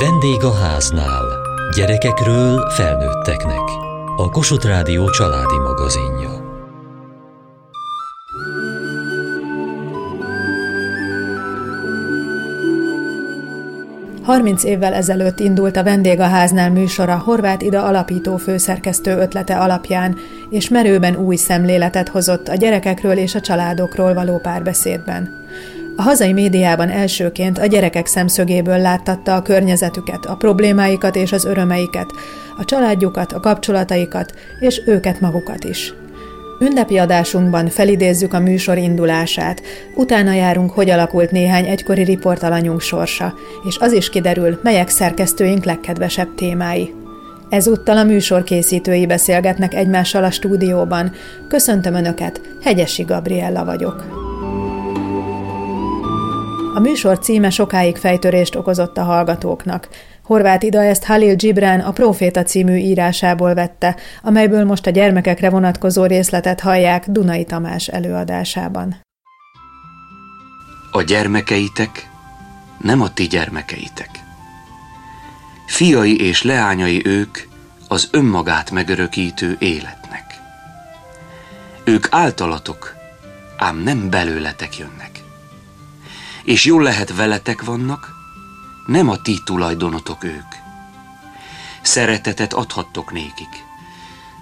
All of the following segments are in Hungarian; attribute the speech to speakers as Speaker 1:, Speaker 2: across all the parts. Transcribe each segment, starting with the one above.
Speaker 1: Vendég a háznál. Gyerekekről felnőtteknek. A Kossuth Rádió családi magazinja.
Speaker 2: Harminc évvel ezelőtt indult a Vendég a háznál műsora Horváth Ida alapító főszerkesztő ötlete alapján, és merőben új szemléletet hozott a gyerekekről és a családokról való párbeszédben. A hazai médiában elsőként a gyerekek szemszögéből láttatta a környezetüket, a problémáikat és az örömeiket, a családjukat, a kapcsolataikat, és őket magukat is. Ünnepi adásunkban felidézzük a műsor indulását, utána járunk, hogy alakult néhány egykori riportalanyunk sorsa, és az is kiderül, melyek szerkesztőink legkedvesebb témái. Ezúttal a műsor készítői beszélgetnek egymással a stúdióban. Köszöntöm Önöket, Hegyesi Gabriella vagyok. A műsor címe sokáig fejtörést okozott a hallgatóknak. Horváth Ida ezt Halil Gibran a Proféta című írásából vette, amelyből most a gyermekekre vonatkozó részletet hallják Dunai Tamás előadásában.
Speaker 3: A gyermekeitek nem a ti gyermekeitek. Fiai és leányai ők az önmagát megörökítő életnek. Ők általatok, ám nem belőletek jönnek és jól lehet veletek vannak, nem a ti tulajdonotok ők. Szeretetet adhattok nékik,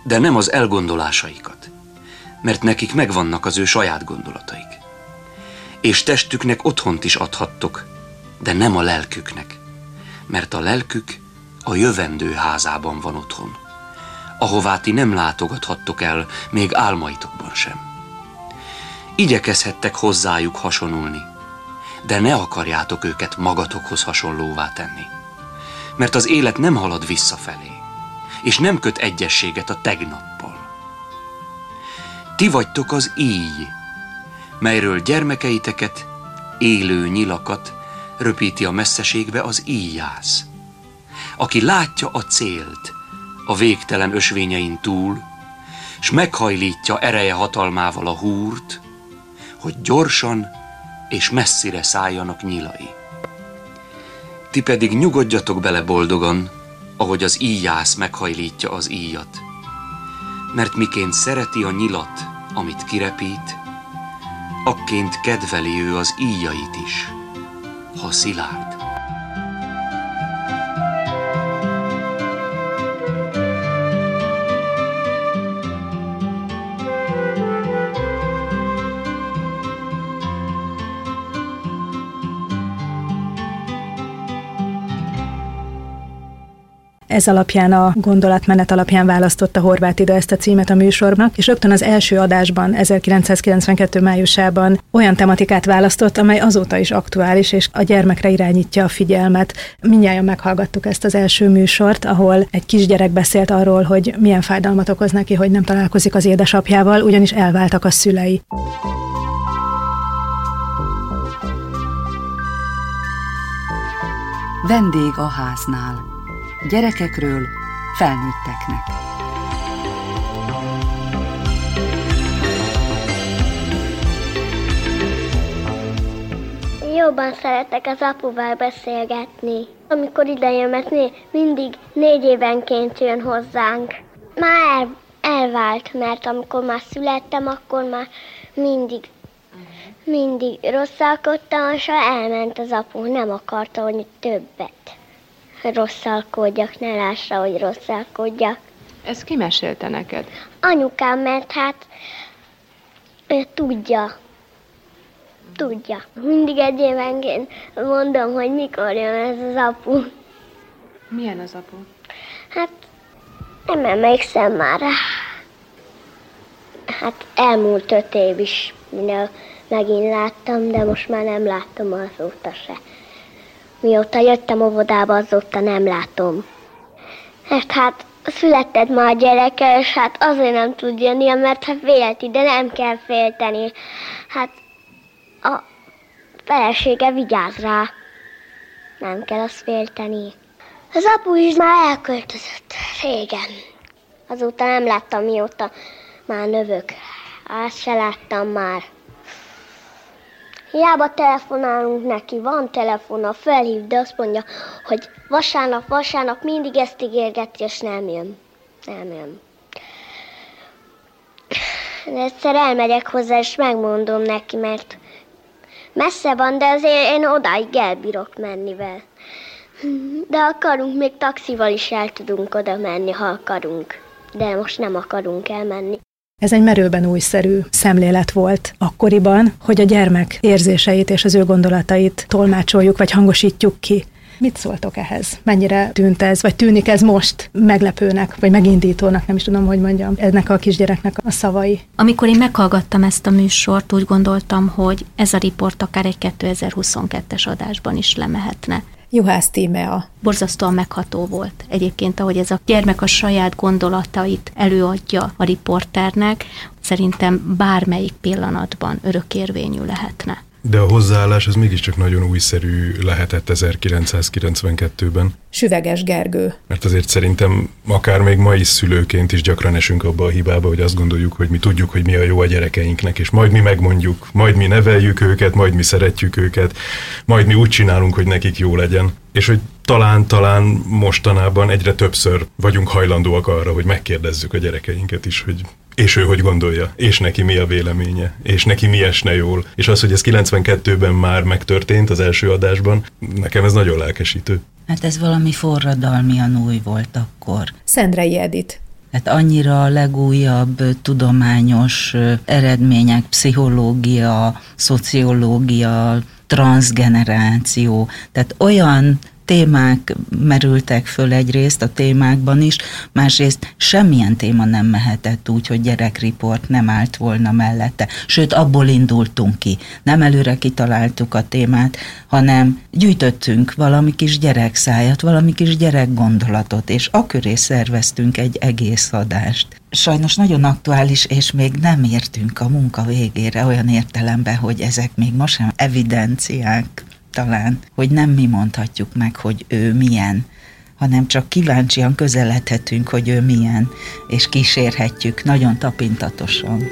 Speaker 3: de nem az elgondolásaikat, mert nekik megvannak az ő saját gondolataik. És testüknek otthont is adhattok, de nem a lelküknek, mert a lelkük a jövendő házában van otthon, ahová ti nem látogathattok el, még álmaitokban sem. Igyekezhettek hozzájuk hasonulni, de ne akarjátok őket magatokhoz hasonlóvá tenni. Mert az élet nem halad visszafelé, és nem köt egyességet a tegnappal. Ti vagytok az íj, melyről gyermekeiteket, élő nyilakat röpíti a messzeségbe az íjász, aki látja a célt a végtelen ösvényein túl, s meghajlítja ereje hatalmával a húrt, hogy gyorsan és messzire szálljanak nyilai. Ti pedig nyugodjatok bele boldogan, ahogy az íjász meghajlítja az íjat. Mert miként szereti a nyilat, amit kirepít, akként kedveli ő az íjait is, ha szilárd.
Speaker 2: Ez alapján a gondolatmenet alapján választotta Horváth Ida ezt a címet a műsornak, és rögtön az első adásban, 1992. májusában olyan tematikát választott, amely azóta is aktuális, és a gyermekre irányítja a figyelmet. Mindjárt meghallgattuk ezt az első műsort, ahol egy kisgyerek beszélt arról, hogy milyen fájdalmat okoz neki, hogy nem találkozik az édesapjával, ugyanis elváltak a szülei.
Speaker 4: Vendég a háznál. Gyerekekről felnőtteknek.
Speaker 5: Jobban szeretek az apuval beszélgetni. Amikor ide jön, mert mindig négy évenként jön hozzánk. Már el, elvált, mert amikor már születtem, akkor már mindig mindig rosszalkodtam, és elment az apu, nem akarta, hogy többet rosszalkodjak, ne lássa, hogy rosszalkodjak.
Speaker 6: Ez ki mesélte neked?
Speaker 5: Anyukám, mert hát ő tudja. Tudja. Mindig egy évenként mondom, hogy mikor jön ez az apu.
Speaker 6: Milyen az apu?
Speaker 5: Hát nem emlékszem már. Hát elmúlt öt év is, mire megint láttam, de most már nem láttam azóta se. Mióta jöttem óvodába, azóta nem látom. Mert hát született már a gyereke, és hát azért nem tud jönni, mert hát félti, de nem kell félteni. Hát a felesége vigyáz rá. Nem kell azt félteni. Az apu is már elköltözött régen. Azóta nem láttam, mióta már növök. Azt se láttam már. Hiába telefonálunk neki, van telefona, felhív, de azt mondja, hogy vasárnap, vasárnap mindig ezt ígérgeti, és nem jön. Nem jön. Egyszer elmegyek hozzá, és megmondom neki, mert messze van, de azért én odáig elbírok menni vele. De akarunk, még taxival is el tudunk oda menni, ha akarunk. De most nem akarunk elmenni.
Speaker 2: Ez egy merőben újszerű szemlélet volt akkoriban, hogy a gyermek érzéseit és az ő gondolatait tolmácsoljuk vagy hangosítjuk ki. Mit szóltok ehhez? Mennyire tűnt ez, vagy tűnik ez most meglepőnek, vagy megindítónak, nem is tudom, hogy mondjam, ennek a kisgyereknek a szavai?
Speaker 7: Amikor én meghallgattam ezt a műsort, úgy gondoltam, hogy ez a riport akár egy 2022-es adásban is lemehetne.
Speaker 2: Juhász Tímea.
Speaker 7: Borzasztóan megható volt egyébként, ahogy ez a gyermek a saját gondolatait előadja a riporternek, szerintem bármelyik pillanatban örökérvényű lehetne.
Speaker 8: De a hozzáállás az mégiscsak nagyon újszerű lehetett 1992-ben.
Speaker 2: Süveges Gergő.
Speaker 8: Mert azért szerintem akár még mai szülőként is gyakran esünk abba a hibába, hogy azt gondoljuk, hogy mi tudjuk, hogy mi a jó a gyerekeinknek, és majd mi megmondjuk, majd mi neveljük őket, majd mi szeretjük őket, majd mi úgy csinálunk, hogy nekik jó legyen. És hogy talán-talán mostanában egyre többször vagyunk hajlandóak arra, hogy megkérdezzük a gyerekeinket is, hogy és ő hogy gondolja, és neki mi a véleménye, és neki mi esne jól. És az, hogy ez 92-ben már megtörtént az első adásban, nekem ez nagyon lelkesítő.
Speaker 9: Hát ez valami forradalmian új volt akkor.
Speaker 2: Szendrei Edit.
Speaker 9: Hát annyira a legújabb tudományos eredmények, pszichológia, szociológia, transgeneráció, tehát olyan témák merültek föl egyrészt a témákban is, másrészt semmilyen téma nem mehetett úgy, hogy gyerekriport nem állt volna mellette. Sőt, abból indultunk ki. Nem előre kitaláltuk a témát, hanem gyűjtöttünk valami kis gyerekszájat, valami kis gyerekgondolatot, és aköré szerveztünk egy egész adást sajnos nagyon aktuális, és még nem értünk a munka végére olyan értelemben, hogy ezek még ma sem evidenciák talán, hogy nem mi mondhatjuk meg, hogy ő milyen, hanem csak kíváncsian közeledhetünk, hogy ő milyen, és kísérhetjük nagyon tapintatosan.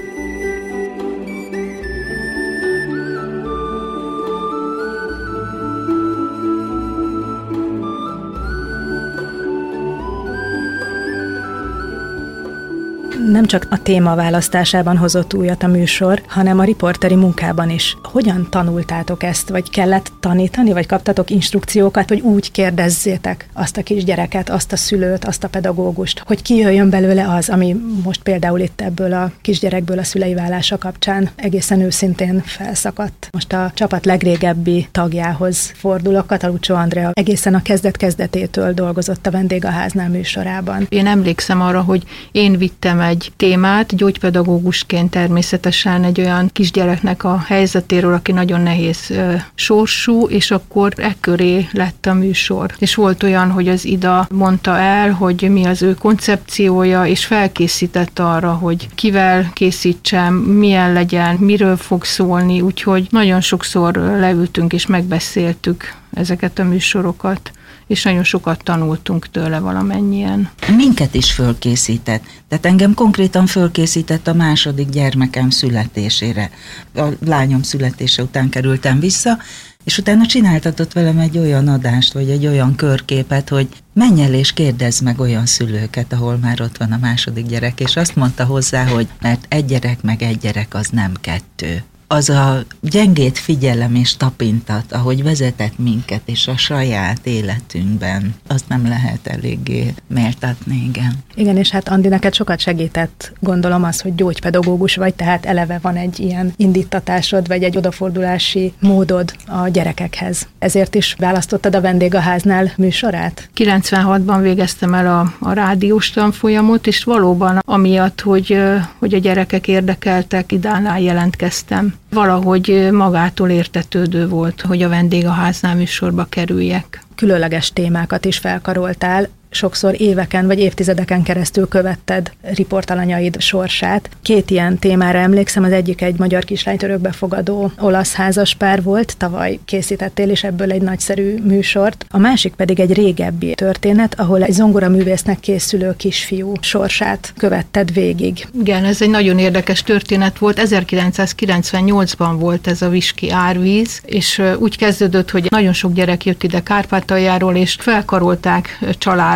Speaker 2: Nem csak a téma választásában hozott újat a műsor, hanem a riporteri munkában is. Hogyan tanultátok ezt, vagy kellett tanítani, vagy kaptatok instrukciókat, hogy úgy kérdezzétek azt a kisgyereket, azt a szülőt, azt a pedagógust, hogy kijöjjön belőle az, ami most például itt ebből a kisgyerekből a szülei válása kapcsán egészen őszintén felszakadt. Most a csapat legrégebbi tagjához fordulok, Katalucsó Andrea egészen a kezdet-kezdetétől dolgozott a vendégháznál műsorában.
Speaker 10: Én emlékszem arra, hogy én vittem egy egy témát, gyógypedagógusként természetesen egy olyan kisgyereknek a helyzetéről, aki nagyon nehéz sorsú, és akkor ekköré lett a műsor. És volt olyan, hogy az Ida mondta el, hogy mi az ő koncepciója, és felkészített arra, hogy kivel készítsem, milyen legyen, miről fog szólni, úgyhogy nagyon sokszor leültünk és megbeszéltük ezeket a műsorokat és nagyon sokat tanultunk tőle valamennyien.
Speaker 9: Minket is fölkészített. Tehát engem konkrétan fölkészített a második gyermekem születésére. A lányom születése után kerültem vissza, és utána csináltatott velem egy olyan adást, vagy egy olyan körképet, hogy menj el és kérdezz meg olyan szülőket, ahol már ott van a második gyerek, és azt mondta hozzá, hogy mert egy gyerek meg egy gyerek az nem kettő az a gyengét figyelem és tapintat, ahogy vezetett minket és a saját életünkben, azt nem lehet eléggé méltatni, igen.
Speaker 2: Igen, és hát Andi, neked sokat segített, gondolom az, hogy gyógypedagógus vagy, tehát eleve van egy ilyen indítatásod, vagy egy odafordulási módod a gyerekekhez. Ezért is választottad a vendégháznál műsorát?
Speaker 10: 96-ban végeztem el a, a rádiós tanfolyamot, és valóban amiatt, hogy, hogy a gyerekek érdekeltek, idánál jelentkeztem valahogy magától értetődő volt, hogy a vendégháznál műsorba kerüljek.
Speaker 2: Különleges témákat is felkaroltál, sokszor éveken vagy évtizedeken keresztül követted riportalanyaid sorsát. Két ilyen témára emlékszem, az egyik egy magyar kislányt örökbefogadó olasz házaspár volt, tavaly készítettél is ebből egy nagyszerű műsort. A másik pedig egy régebbi történet, ahol egy zongoraművésznek készülő kisfiú sorsát követted végig.
Speaker 10: Igen, ez egy nagyon érdekes történet volt. 1998-ban volt ez a Viski árvíz, és úgy kezdődött, hogy nagyon sok gyerek jött ide Kárpátaljáról, és felkarolták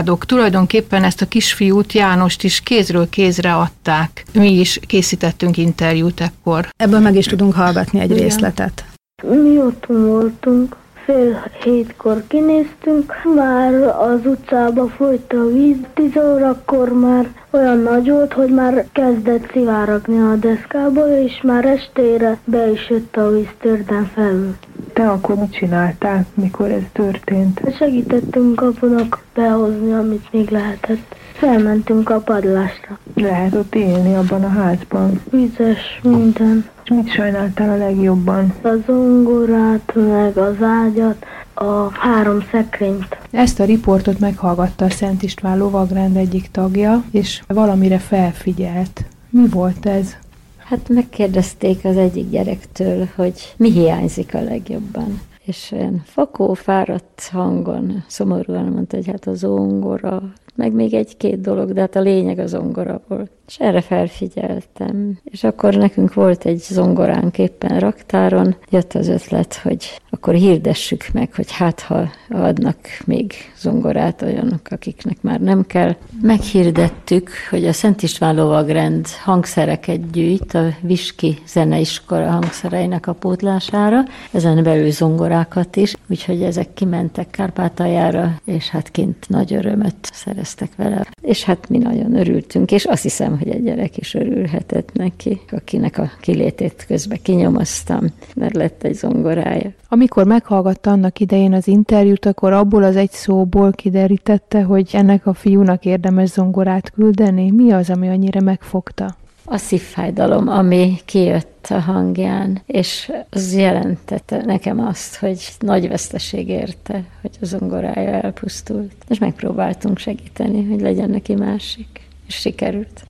Speaker 10: családok. Tulajdonképpen ezt a kisfiút, Jánost is kézről kézre adták. Mi is készítettünk interjút ekkor.
Speaker 2: Ebből meg is tudunk hallgatni egy Igen. részletet.
Speaker 11: Mi ott voltunk, fél hétkor kinéztünk, már az utcába folyt a víz, tíz órakor már olyan nagy volt, hogy már kezdett szivárogni a deszkából, és már estére be is jött a víz térden felül.
Speaker 6: Te akkor mit csináltál, mikor ez történt?
Speaker 11: Segítettünk apunak behozni, amit még lehetett. Felmentünk a padlásra.
Speaker 6: Lehet ott élni abban a házban?
Speaker 11: Vizes, minden.
Speaker 6: És mit sajnáltál a legjobban?
Speaker 11: A zongorát, meg az ágyat, a három szekrényt.
Speaker 10: Ezt a riportot meghallgatta a Szent István lovagrend egyik tagja, és valamire felfigyelt. Mi volt ez?
Speaker 12: Hát megkérdezték az egyik gyerektől, hogy mi hiányzik a legjobban. És olyan fakó, fáradt hangon, szomorúan mondta, hogy hát a zongora, meg még egy-két dolog, de hát a lényeg a zongora volt. És erre felfigyeltem. És akkor nekünk volt egy zongoránk éppen raktáron, jött az ötlet, hogy akkor hirdessük meg, hogy hát ha adnak még zongorát olyanok, akiknek már nem kell. Meghirdettük, hogy a Szent István lovagrend hangszereket gyűjt a Viski zeneiskola hangszereinek a pótlására, ezen belül zongorákat is, úgyhogy ezek kimentek Kárpátaljára, és hát kint nagy örömet szereztek vele. És hát mi nagyon örültünk, és azt hiszem, hogy egy gyerek is örülhetett neki, akinek a kilétét közben kinyomoztam, mert lett egy zongorája.
Speaker 10: Amikor meghallgatta annak idején az interjút, akkor abból az egy szóból kiderítette, hogy ennek a fiúnak érdemes zongorát küldeni. Mi az, ami annyira megfogta?
Speaker 12: A szívfájdalom, ami kijött a hangján, és az jelentette nekem azt, hogy nagy veszteség érte, hogy a zongorája elpusztult. És megpróbáltunk segíteni, hogy legyen neki másik, és sikerült.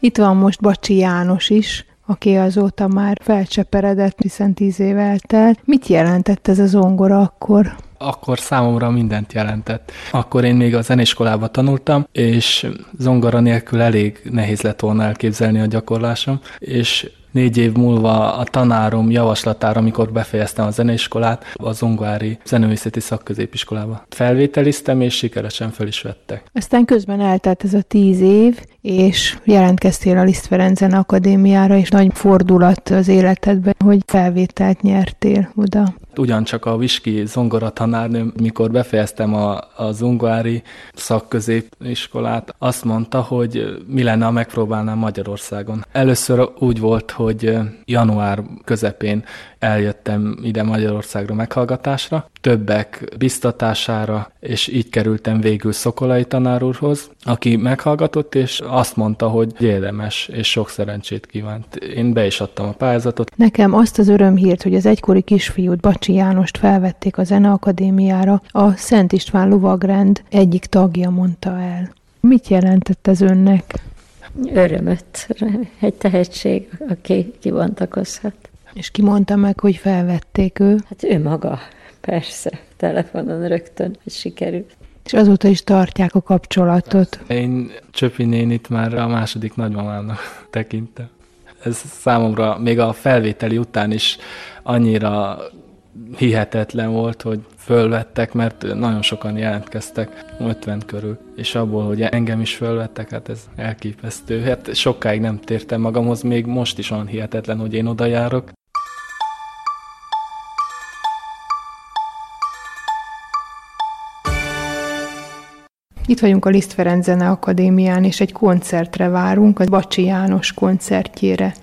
Speaker 10: Itt van most Bacsi János is, aki azóta már felcseperedett, hiszen tíz év eltelt. Mit jelentett ez a zongora akkor?
Speaker 13: Akkor számomra mindent jelentett. Akkor én még a zenéskolába tanultam, és zongora nélkül elég nehéz lett volna elképzelni a gyakorlásom, és négy év múlva a tanárom javaslatára, amikor befejeztem a zeneiskolát, a zongári zenőművészeti szakközépiskolába felvételiztem, és sikeresen fel is vettek.
Speaker 10: Aztán közben eltelt ez a tíz év, és jelentkeztél a Liszt Ferenc Akadémiára, és nagy fordulat az életedben, hogy felvételt nyertél oda
Speaker 13: ugyancsak a Viski zongora tanárnő, mikor befejeztem a, a zongári szakközépiskolát, azt mondta, hogy mi lenne, ha megpróbálnám Magyarországon. Először úgy volt, hogy január közepén eljöttem ide Magyarországra meghallgatásra, többek biztatására, és így kerültem végül Szokolai tanár úrhoz, aki meghallgatott, és azt mondta, hogy érdemes, és sok szerencsét kívánt. Én be is adtam a pályázatot.
Speaker 10: Nekem azt az örömhírt, hogy az egykori kisfiút, Bacsi Jánost felvették a Zeneakadémiára, a Szent István Lovagrend egyik tagja mondta el. Mit jelentett ez önnek?
Speaker 12: Örömöt, egy tehetség, aki kibontakozhat.
Speaker 10: És ki mondta meg, hogy felvették ő?
Speaker 12: Hát ő maga, persze, telefonon rögtön, hogy sikerült.
Speaker 10: És azóta is tartják a kapcsolatot.
Speaker 13: Én Csöpi nénit már a második nagymamának tekintem. Ez számomra még a felvételi után is annyira hihetetlen volt, hogy fölvettek, mert nagyon sokan jelentkeztek, 50 körül, és abból, hogy engem is fölvettek, hát ez elképesztő. Hát sokáig nem tértem magamhoz, még most is olyan hihetetlen, hogy én oda járok.
Speaker 10: Itt vagyunk a Liszt Ferenc Zene Akadémián, és egy koncertre várunk, a Bacsi János koncertjére.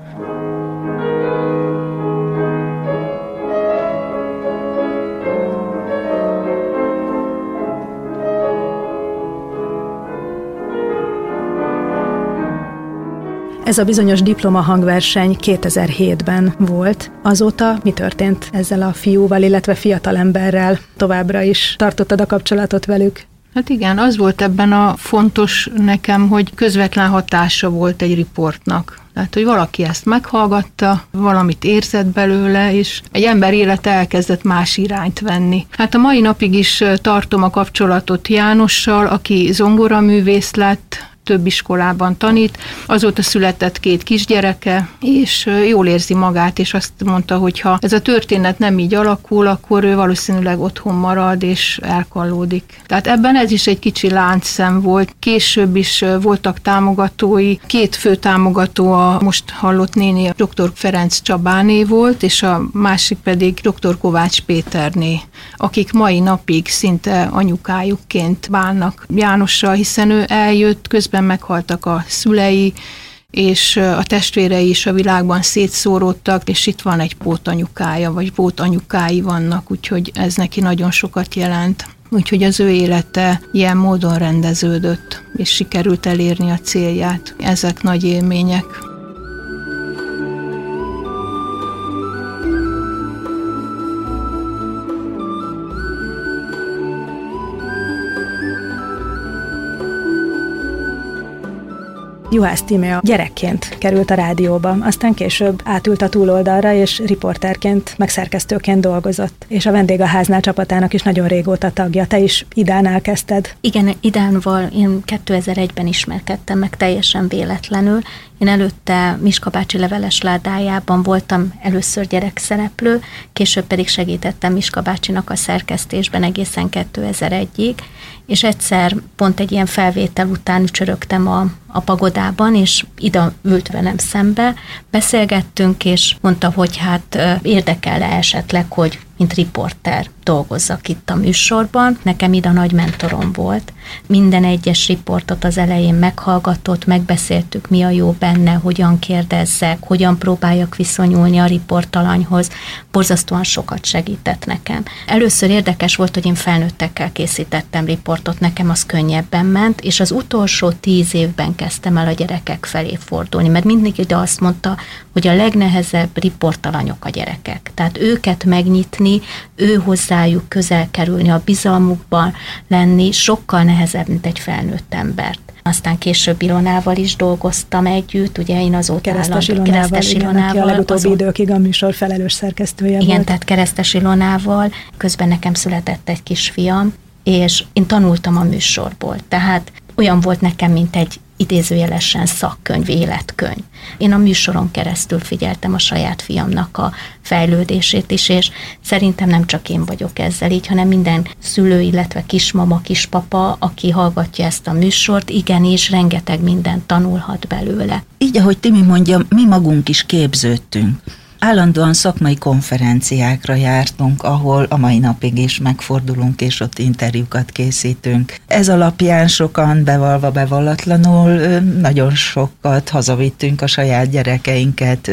Speaker 2: Ez a bizonyos diploma hangverseny 2007-ben volt. Azóta mi történt ezzel a fiúval, illetve fiatalemberrel? Továbbra is tartottad a kapcsolatot velük?
Speaker 10: Hát igen, az volt ebben a fontos nekem, hogy közvetlen hatása volt egy riportnak. Tehát, hogy valaki ezt meghallgatta, valamit érzett belőle, és egy ember élete elkezdett más irányt venni. Hát a mai napig is tartom a kapcsolatot Jánossal, aki zongoraművész lett, több iskolában tanít, azóta született két kisgyereke, és jól érzi magát, és azt mondta, hogy ha ez a történet nem így alakul, akkor ő valószínűleg otthon marad, és elkallódik. Tehát ebben ez is egy kicsi láncszem volt. Később is voltak támogatói, két fő támogató a most hallott néni, dr. Ferenc Csabáné volt, és a másik pedig dr. Kovács Péterné, akik mai napig szinte anyukájukként bánnak Jánossal, hiszen ő eljött, közben közben meghaltak a szülei, és a testvérei is a világban szétszóródtak, és itt van egy pótanyukája, vagy pótanyukái vannak, úgyhogy ez neki nagyon sokat jelent. Úgyhogy az ő élete ilyen módon rendeződött, és sikerült elérni a célját. Ezek nagy élmények.
Speaker 2: Juhász Tímea gyerekként került a rádióba, aztán később átült a túloldalra, és riporterként, megszerkesztőként dolgozott. És a vendégháznál csapatának is nagyon régóta tagja. Te is Idánál kezdted?
Speaker 7: Igen, Idánval én 2001-ben ismerkedtem meg teljesen véletlenül. Én előtte Miska bácsi leveles ládájában voltam először gyerekszereplő, később pedig segítettem Miska bácsinak a szerkesztésben egészen 2001-ig, és egyszer pont egy ilyen felvétel után csörögtem a, a pagodában, és ide ült velem szembe, beszélgettünk, és mondta, hogy hát érdekel-e esetleg, hogy mint riporter dolgozzak itt a műsorban. Nekem ide nagy mentorom volt. Minden egyes riportot az elején meghallgatott, megbeszéltük, mi a jó benne, hogyan kérdezzek, hogyan próbáljak viszonyulni a riportalanyhoz. Borzasztóan sokat segített nekem. Először érdekes volt, hogy én felnőttekkel készítettem riportot, nekem az könnyebben ment, és az utolsó tíz évben kezdtem el a gyerekek felé fordulni, mert mindig ide azt mondta, hogy a legnehezebb riportalanyok a gyerekek. Tehát őket megnyitni, ő hozzájuk közel kerülni, a bizalmukban lenni sokkal nehezebb, mint egy felnőtt embert. Aztán később Ilonával is dolgoztam együtt, ugye én azóta
Speaker 2: Keresztes Ilonával, Keresztes igen, Ilonával, aki a legutóbbi azó... időkig a műsor felelős szerkesztője
Speaker 7: Igen,
Speaker 2: volt.
Speaker 7: tehát Keresztes Ilonával, közben nekem született egy kisfiam, és én tanultam a műsorból, tehát olyan volt nekem, mint egy idézőjelesen szakkönyv, életkönyv. Én a műsoron keresztül figyeltem a saját fiamnak a fejlődését is, és szerintem nem csak én vagyok ezzel így, hanem minden szülő, illetve kismama, kispapa, aki hallgatja ezt a műsort, igenis rengeteg mindent tanulhat belőle.
Speaker 9: Így, ahogy Timi mondja, mi magunk is képződtünk. Állandóan szakmai konferenciákra jártunk, ahol a mai napig is megfordulunk, és ott interjúkat készítünk. Ez alapján sokan bevalva bevallatlanul nagyon sokat hazavittünk a saját gyerekeinket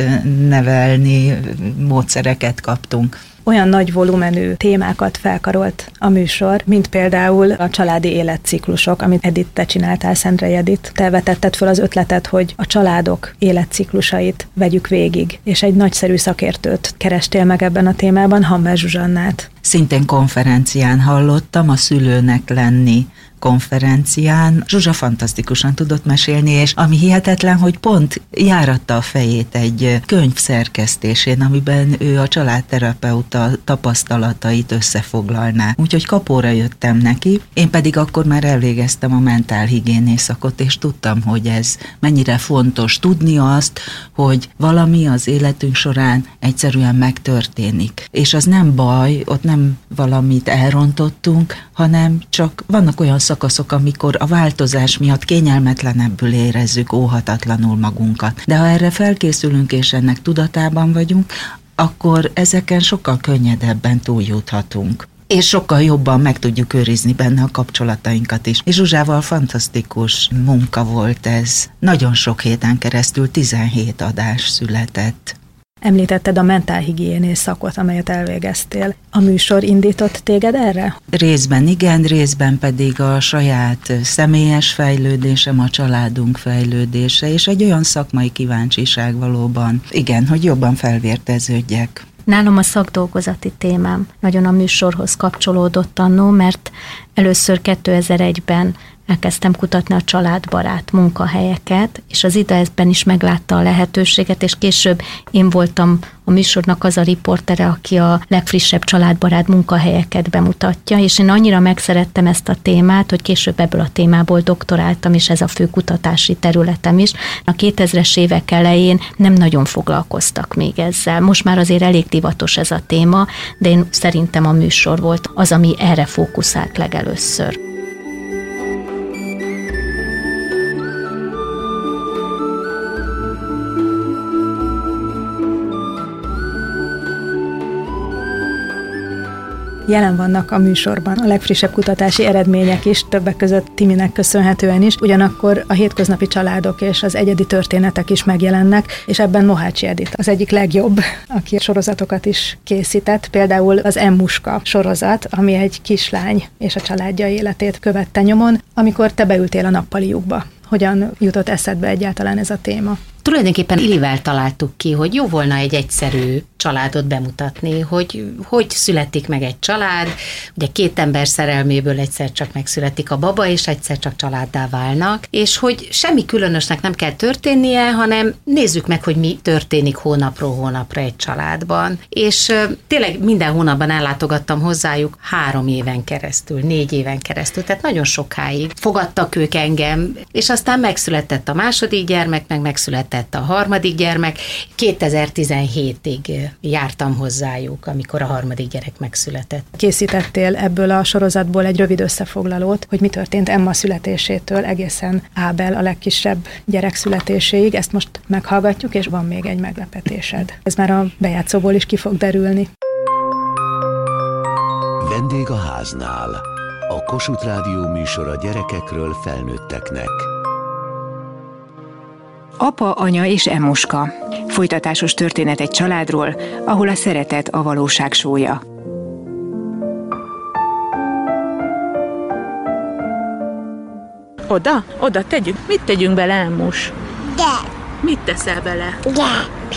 Speaker 9: nevelni, módszereket kaptunk
Speaker 2: olyan nagy volumenű témákat felkarolt a műsor, mint például a családi életciklusok, amit Edith te csináltál, Szendre Edith. Te vetetted fel az ötletet, hogy a családok életciklusait vegyük végig, és egy nagyszerű szakértőt kerestél meg ebben a témában, Hammer Zsuzsannát.
Speaker 9: Szintén konferencián hallottam a szülőnek lenni konferencián Zsuzsa fantasztikusan tudott mesélni, és ami hihetetlen, hogy pont járatta a fejét egy könyv szerkesztésén, amiben ő a családterapeuta tapasztalatait összefoglalná. Úgyhogy kapóra jöttem neki, én pedig akkor már elvégeztem a mentálhigiénészakot, és tudtam, hogy ez mennyire fontos tudni azt, hogy valami az életünk során egyszerűen megtörténik. És az nem baj, ott nem valamit elrontottunk, hanem csak vannak olyan szakaszok, amikor a változás miatt kényelmetlenebbül érezzük óhatatlanul magunkat. De ha erre felkészülünk és ennek tudatában vagyunk, akkor ezeken sokkal könnyedebben túljuthatunk és sokkal jobban meg tudjuk őrizni benne a kapcsolatainkat is. És Zsuzsával fantasztikus munka volt ez. Nagyon sok héten keresztül 17 adás született.
Speaker 2: Említetted a mentálhigiénész szakot, amelyet elvégeztél. A műsor indított téged erre?
Speaker 9: Részben igen, részben pedig a saját személyes fejlődésem, a családunk fejlődése, és egy olyan szakmai kíváncsiság valóban, igen, hogy jobban felvérteződjek.
Speaker 7: Nálam a szakdolgozati témám nagyon a műsorhoz kapcsolódott annó, mert először 2001-ben elkezdtem kutatni a családbarát munkahelyeket, és az idezben is meglátta a lehetőséget, és később én voltam a műsornak az a riportere, aki a legfrissebb családbarát munkahelyeket bemutatja, és én annyira megszerettem ezt a témát, hogy később ebből a témából doktoráltam, és ez a fő kutatási területem is. A 2000-es évek elején nem nagyon foglalkoztak még ezzel. Most már azért elég divatos ez a téma, de én szerintem a műsor volt az, ami erre fókuszált legelőször.
Speaker 2: Jelen vannak a műsorban a legfrissebb kutatási eredmények is, többek között Timinek köszönhetően is, ugyanakkor a hétköznapi családok és az egyedi történetek is megjelennek, és ebben Mohácsi Edith az egyik legjobb, aki sorozatokat is készített, például az Emmuska sorozat, ami egy kislány és a családja életét követte nyomon, amikor te beültél a nappaliukba. Hogyan jutott eszedbe egyáltalán ez a téma?
Speaker 14: Tulajdonképpen Ilivel találtuk ki, hogy jó volna egy egyszerű családot bemutatni, hogy hogy születik meg egy család. Ugye két ember szerelméből egyszer csak megszületik a baba, és egyszer csak családdá válnak, és hogy semmi különösnek nem kell történnie, hanem nézzük meg, hogy mi történik hónapról hónapra egy családban. És tényleg minden hónapban ellátogattam hozzájuk három éven keresztül, négy éven keresztül, tehát nagyon sokáig fogadtak ők engem, és aztán megszületett a második gyermek, meg megszületett a harmadik gyermek. 2017-ig jártam hozzájuk, amikor a harmadik gyerek megszületett.
Speaker 2: Készítettél ebből a sorozatból egy rövid összefoglalót, hogy mi történt Emma születésétől egészen Ábel a legkisebb gyerek születéséig. Ezt most meghallgatjuk, és van még egy meglepetésed. Ez már a bejátszóból is ki fog derülni.
Speaker 15: Vendég a háznál. A Kossuth Rádió műsora gyerekekről felnőtteknek.
Speaker 16: Apa, anya és Emuska. Folytatásos történet egy családról, ahol a szeretet a valóság sója.
Speaker 17: Oda? Oda tegyük. Mit tegyünk bele, Emus?
Speaker 5: Gerb.
Speaker 17: Mit teszel bele?
Speaker 5: Gerb.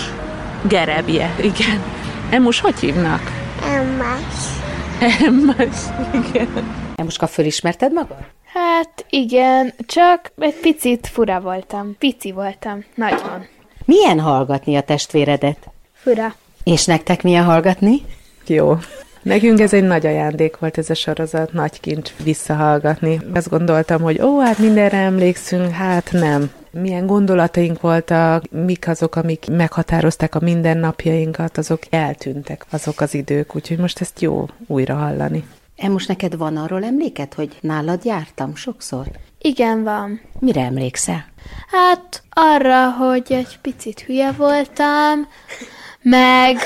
Speaker 17: Gerebje, igen. Emus, hogy hívnak?
Speaker 5: Emmas.
Speaker 17: Emmas, igen.
Speaker 14: Emuska, fölismerted magad?
Speaker 18: Hát igen, csak egy picit fura voltam. Pici voltam, nagyon.
Speaker 14: Milyen hallgatni a testvéredet?
Speaker 18: Fura.
Speaker 14: És nektek milyen hallgatni?
Speaker 17: Jó. Nekünk ez egy nagy ajándék volt ez a sorozat, nagy kincs visszahallgatni. Azt gondoltam, hogy ó, hát mindenre emlékszünk, hát nem. Milyen gondolataink voltak, mik azok, amik meghatározták a mindennapjainkat, azok eltűntek azok az idők, úgyhogy most ezt jó újra hallani.
Speaker 14: E most neked van arról emléket, hogy nálad jártam sokszor?
Speaker 18: Igen, van.
Speaker 14: Mire emlékszel?
Speaker 18: Hát arra, hogy egy picit hülye voltam, meg...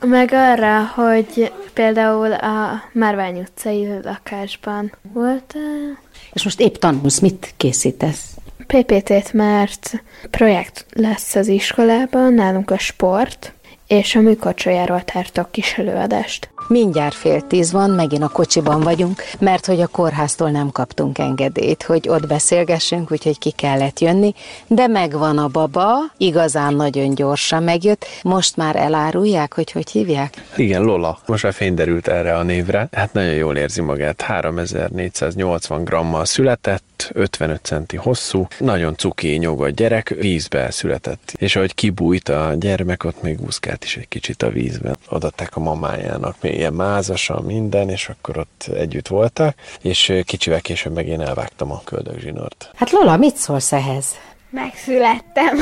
Speaker 18: meg arra, hogy például a Márvány utcai lakásban voltam.
Speaker 14: És most épp tanulsz, mit készítesz?
Speaker 18: PPT-t, mert projekt lesz az iskolában, nálunk a sport, és a műkocsolyáról tartok kis előadást.
Speaker 14: Mindjárt fél tíz van, megint a kocsiban vagyunk, mert hogy a kórháztól nem kaptunk engedélyt, hogy ott beszélgessünk, úgyhogy ki kellett jönni, de megvan a baba, igazán nagyon gyorsan megjött, most már elárulják, hogy hogy hívják?
Speaker 19: Igen, Lola. Most már fény derült erre a névre. Hát nagyon jól érzi magát. 3480 grammal született, 55 centi hosszú, nagyon cuki, nyugodt gyerek, vízbe született. És ahogy kibújt a gyermek, ott még úszkált is egy kicsit a vízben. Adatták a mamájának, még ilyen mázasan minden, és akkor ott együtt voltak, és kicsivel később meg én elvágtam a köldögzsinort.
Speaker 14: Hát Lola, mit szólsz ehhez?
Speaker 18: Megszülettem.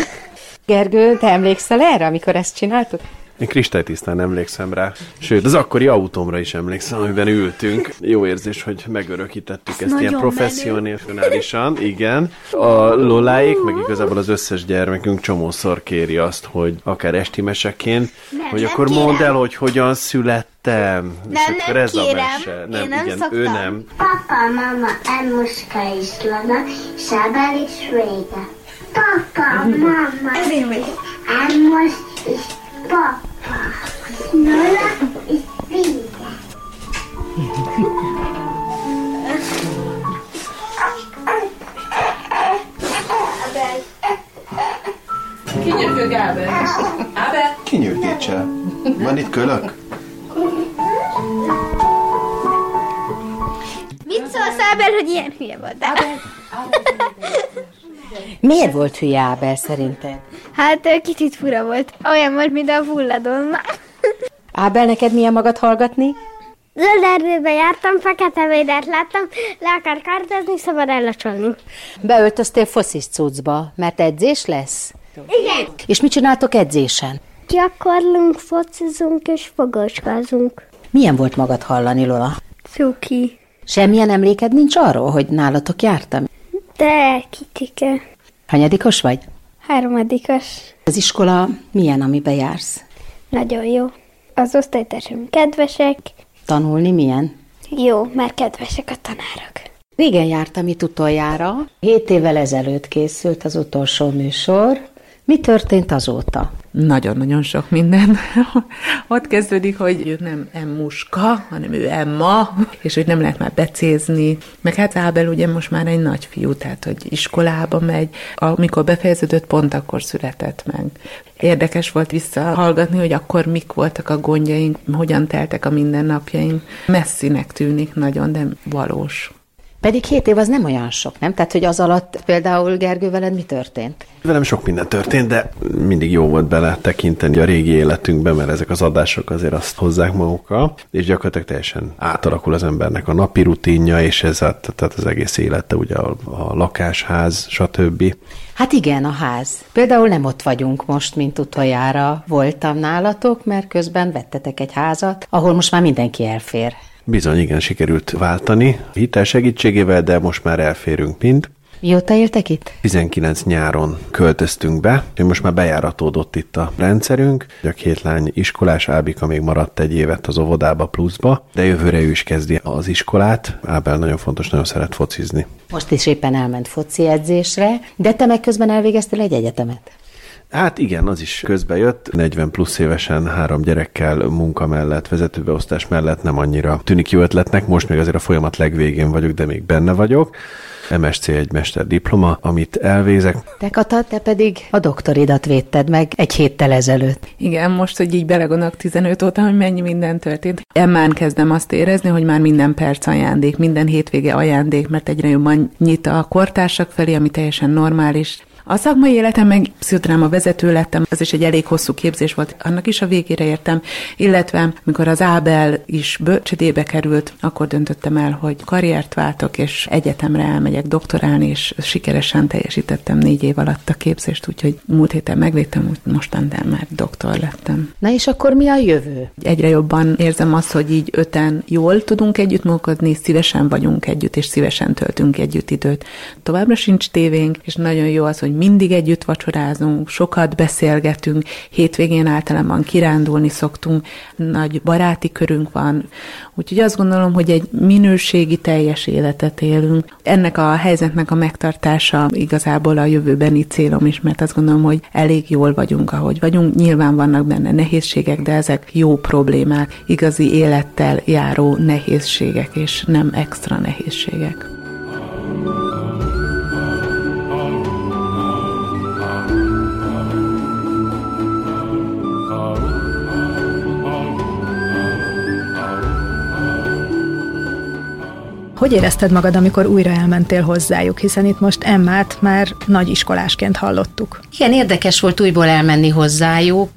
Speaker 14: Gergő, te emlékszel erre, amikor ezt csináltuk?
Speaker 19: Én kristálytisztán emlékszem rá. Sőt, az akkori autómra is emlékszem, amiben ültünk. Jó érzés, hogy megörökítettük ezt ilyen professzionálisan. Igen. A Loláik, meg igazából az összes gyermekünk csomószor kéri azt, hogy akár esti meseként,
Speaker 5: Nem,
Speaker 19: hogy akkor mondd el, hogy hogyan születtem. És
Speaker 5: Nem,
Speaker 19: akkor
Speaker 5: nem
Speaker 19: ez a
Speaker 5: kérem.
Speaker 19: mese. Nem,
Speaker 5: Én nem
Speaker 19: igen,
Speaker 5: szoktam.
Speaker 19: ő nem.
Speaker 5: Papa, mama, Emuska is Lana, Sábel is Vége. Papa, mama. Ez én vagyok. És papa. Nola és Pille.
Speaker 17: Kinyökő Gábor. Ábel?
Speaker 20: Kinyögítse. Van itt kölök?
Speaker 21: Mit szólsz, Ábel, hogy ilyen hülye volt? Ábel?
Speaker 22: Miért volt hülye Ábel szerinted?
Speaker 21: Hát kicsit fura volt. Olyan volt, mint a fulladon.
Speaker 22: Ábel, neked milyen magad hallgatni?
Speaker 21: Zöld erdőbe jártam, fekete védert láttam, le akar kárdozni, szabad ellacsolni.
Speaker 22: Beöltöztél foszis cuccba, mert edzés lesz?
Speaker 21: Igen.
Speaker 22: És mit csináltok edzésen?
Speaker 21: Gyakorlunk, focizunk és fogocskázunk.
Speaker 22: Milyen volt magad hallani, Lola?
Speaker 21: Cuki.
Speaker 22: Semmilyen emléked nincs arról, hogy nálatok jártam?
Speaker 21: De kitike.
Speaker 22: Hanyadikos vagy?
Speaker 21: Harmadikos.
Speaker 22: Az iskola milyen, amibe jársz?
Speaker 21: Nagyon jó. Az osztálytársaim kedvesek.
Speaker 22: Tanulni milyen?
Speaker 21: Jó, mert kedvesek a tanárok.
Speaker 22: Régen jártam itt utoljára. Hét évvel ezelőtt készült az utolsó műsor. Mi történt azóta?
Speaker 17: Nagyon-nagyon sok minden. Ott kezdődik, hogy ő nem Emmuska, hanem ő Emma, és hogy nem lehet már becézni. Meg hát Ábel ugye most már egy nagy fiú, tehát hogy iskolába megy. Amikor befejeződött, pont akkor született meg. Érdekes volt visszahallgatni, hogy akkor mik voltak a gondjaink, hogyan teltek a mindennapjaink. Messzinek tűnik nagyon, de valós.
Speaker 22: Pedig hét év az nem olyan sok, nem? Tehát, hogy az alatt például Gergő veled mi történt?
Speaker 20: Velem sok minden történt, de mindig jó volt bele tekinteni a régi életünkbe, mert ezek az adások azért azt hozzák magukkal, és gyakorlatilag teljesen átalakul az embernek a napi rutinja, és ez a, tehát az egész élete, ugye a, a lakásház, stb.
Speaker 22: Hát igen, a ház. Például nem ott vagyunk most, mint utoljára voltam nálatok, mert közben vettetek egy házat, ahol most már mindenki elfér.
Speaker 20: Bizony, igen, sikerült váltani hitel segítségével, de most már elférünk mind.
Speaker 22: Mióta éltek itt?
Speaker 20: 19 nyáron költöztünk be, most már bejáratódott itt a rendszerünk. A két lány iskolás, Ábika még maradt egy évet az óvodába pluszba, de jövőre ő is kezdi az iskolát. Ábel nagyon fontos, nagyon szeret focizni.
Speaker 22: Most is éppen elment foci edzésre, de te meg közben elvégeztél egy egyetemet.
Speaker 20: Hát igen, az is közbe jött. 40 plusz évesen három gyerekkel munka mellett, vezetőbeosztás mellett nem annyira tűnik jó ötletnek. Most még azért a folyamat legvégén vagyok, de még benne vagyok. MSC egy mester diploma, amit elvézek.
Speaker 22: Te Kata, te pedig a doktoridat védted meg egy héttel ezelőtt.
Speaker 17: Igen, most, hogy így belegondolok 15 óta, hogy mennyi minden történt. Emmán kezdem azt érezni, hogy már minden perc ajándék, minden hétvége ajándék, mert egyre jobban nyit a kortársak felé, ami teljesen normális. A szakmai életem meg pszichodráma vezető lettem, ez is egy elég hosszú képzés volt, annak is a végére értem, illetve amikor az Ábel is bölcsödébe került, akkor döntöttem el, hogy karriert váltok, és egyetemre elmegyek doktorálni, és sikeresen teljesítettem négy év alatt a képzést, úgyhogy múlt héten megvédtem, mostan már doktor lettem.
Speaker 22: Na és akkor mi a jövő?
Speaker 17: Egyre jobban érzem azt, hogy így öten jól tudunk együttműködni, szívesen vagyunk együtt, és szívesen töltünk együtt időt. Továbbra sincs tévénk, és nagyon jó az, hogy mindig együtt vacsorázunk, sokat beszélgetünk, hétvégén általában kirándulni szoktunk, nagy baráti körünk van, úgyhogy azt gondolom, hogy egy minőségi teljes életet élünk. Ennek a helyzetnek a megtartása igazából a jövőbeni célom is, mert azt gondolom, hogy elég jól vagyunk, ahogy vagyunk. Nyilván vannak benne nehézségek, de ezek jó problémák, igazi élettel járó nehézségek, és nem extra nehézségek.
Speaker 2: Hogy érezted magad, amikor újra elmentél hozzájuk, hiszen itt most Emmát már nagy iskolásként hallottuk?
Speaker 14: Igen, érdekes volt újból elmenni hozzájuk,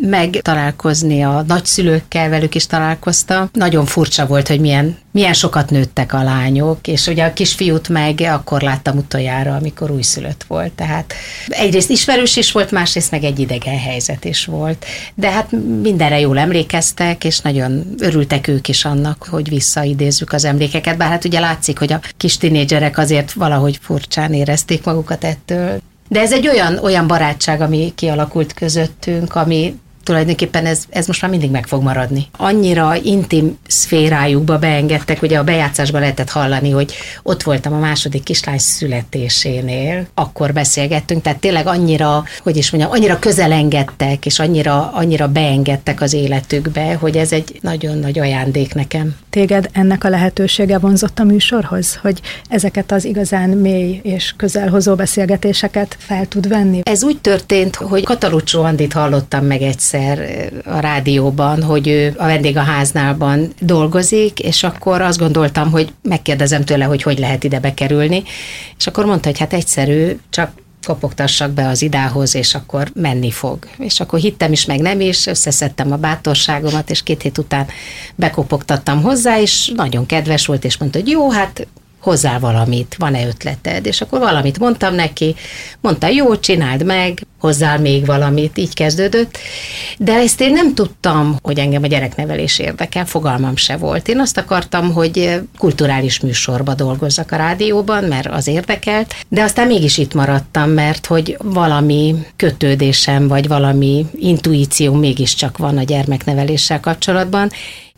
Speaker 14: meg találkozni a nagyszülőkkel, velük is találkoztam. Nagyon furcsa volt, hogy milyen, milyen sokat nőttek a lányok, és ugye a kisfiút meg akkor láttam utoljára, amikor újszülött volt. Tehát egyrészt ismerős is volt, másrészt meg egy idegen helyzet is volt. De hát mindenre jól emlékeztek, és nagyon örültek ők is annak, hogy visszaidézzük az emlékeket, bár hát ugye látszik, hogy a kis tinédzserek azért valahogy furcsán érezték magukat ettől. De ez egy olyan, olyan barátság, ami kialakult közöttünk, ami tulajdonképpen ez, ez most már mindig meg fog maradni. Annyira intim szférájukba beengedtek, ugye a bejátszásban lehetett hallani, hogy ott voltam a második kislány születésénél, akkor beszélgettünk, tehát tényleg annyira, hogy is mondjam, annyira közelengedtek, és annyira, annyira beengedtek az életükbe, hogy ez egy nagyon nagy ajándék nekem.
Speaker 2: Téged ennek a lehetősége vonzott a műsorhoz, hogy ezeket az igazán mély és közelhozó beszélgetéseket fel tud venni?
Speaker 14: Ez úgy történt, hogy Katalucsó Andit hallottam meg egyszer eh, a rádióban, hogy ő a vendégháználban dolgozik, és akkor azt gondoltam, hogy megkérdezem tőle, hogy hogy lehet ide bekerülni, és akkor mondta, hogy hát egyszerű, csak kopogtassak be az idához, és akkor menni fog. És akkor hittem is, meg nem is, összeszedtem a bátorságomat, és két hét után bekopogtattam hozzá, és nagyon kedves volt, és mondta, hogy jó, hát hozzá valamit, van-e ötleted? És akkor valamit mondtam neki, mondta, jó, csináld meg, hozzá még valamit, így kezdődött. De ezt én nem tudtam, hogy engem a gyereknevelés érdekel, fogalmam se volt. Én azt akartam, hogy kulturális műsorba dolgozzak a rádióban, mert az érdekelt, de aztán mégis itt maradtam, mert hogy valami kötődésem, vagy valami intuíció mégiscsak van a gyermekneveléssel kapcsolatban,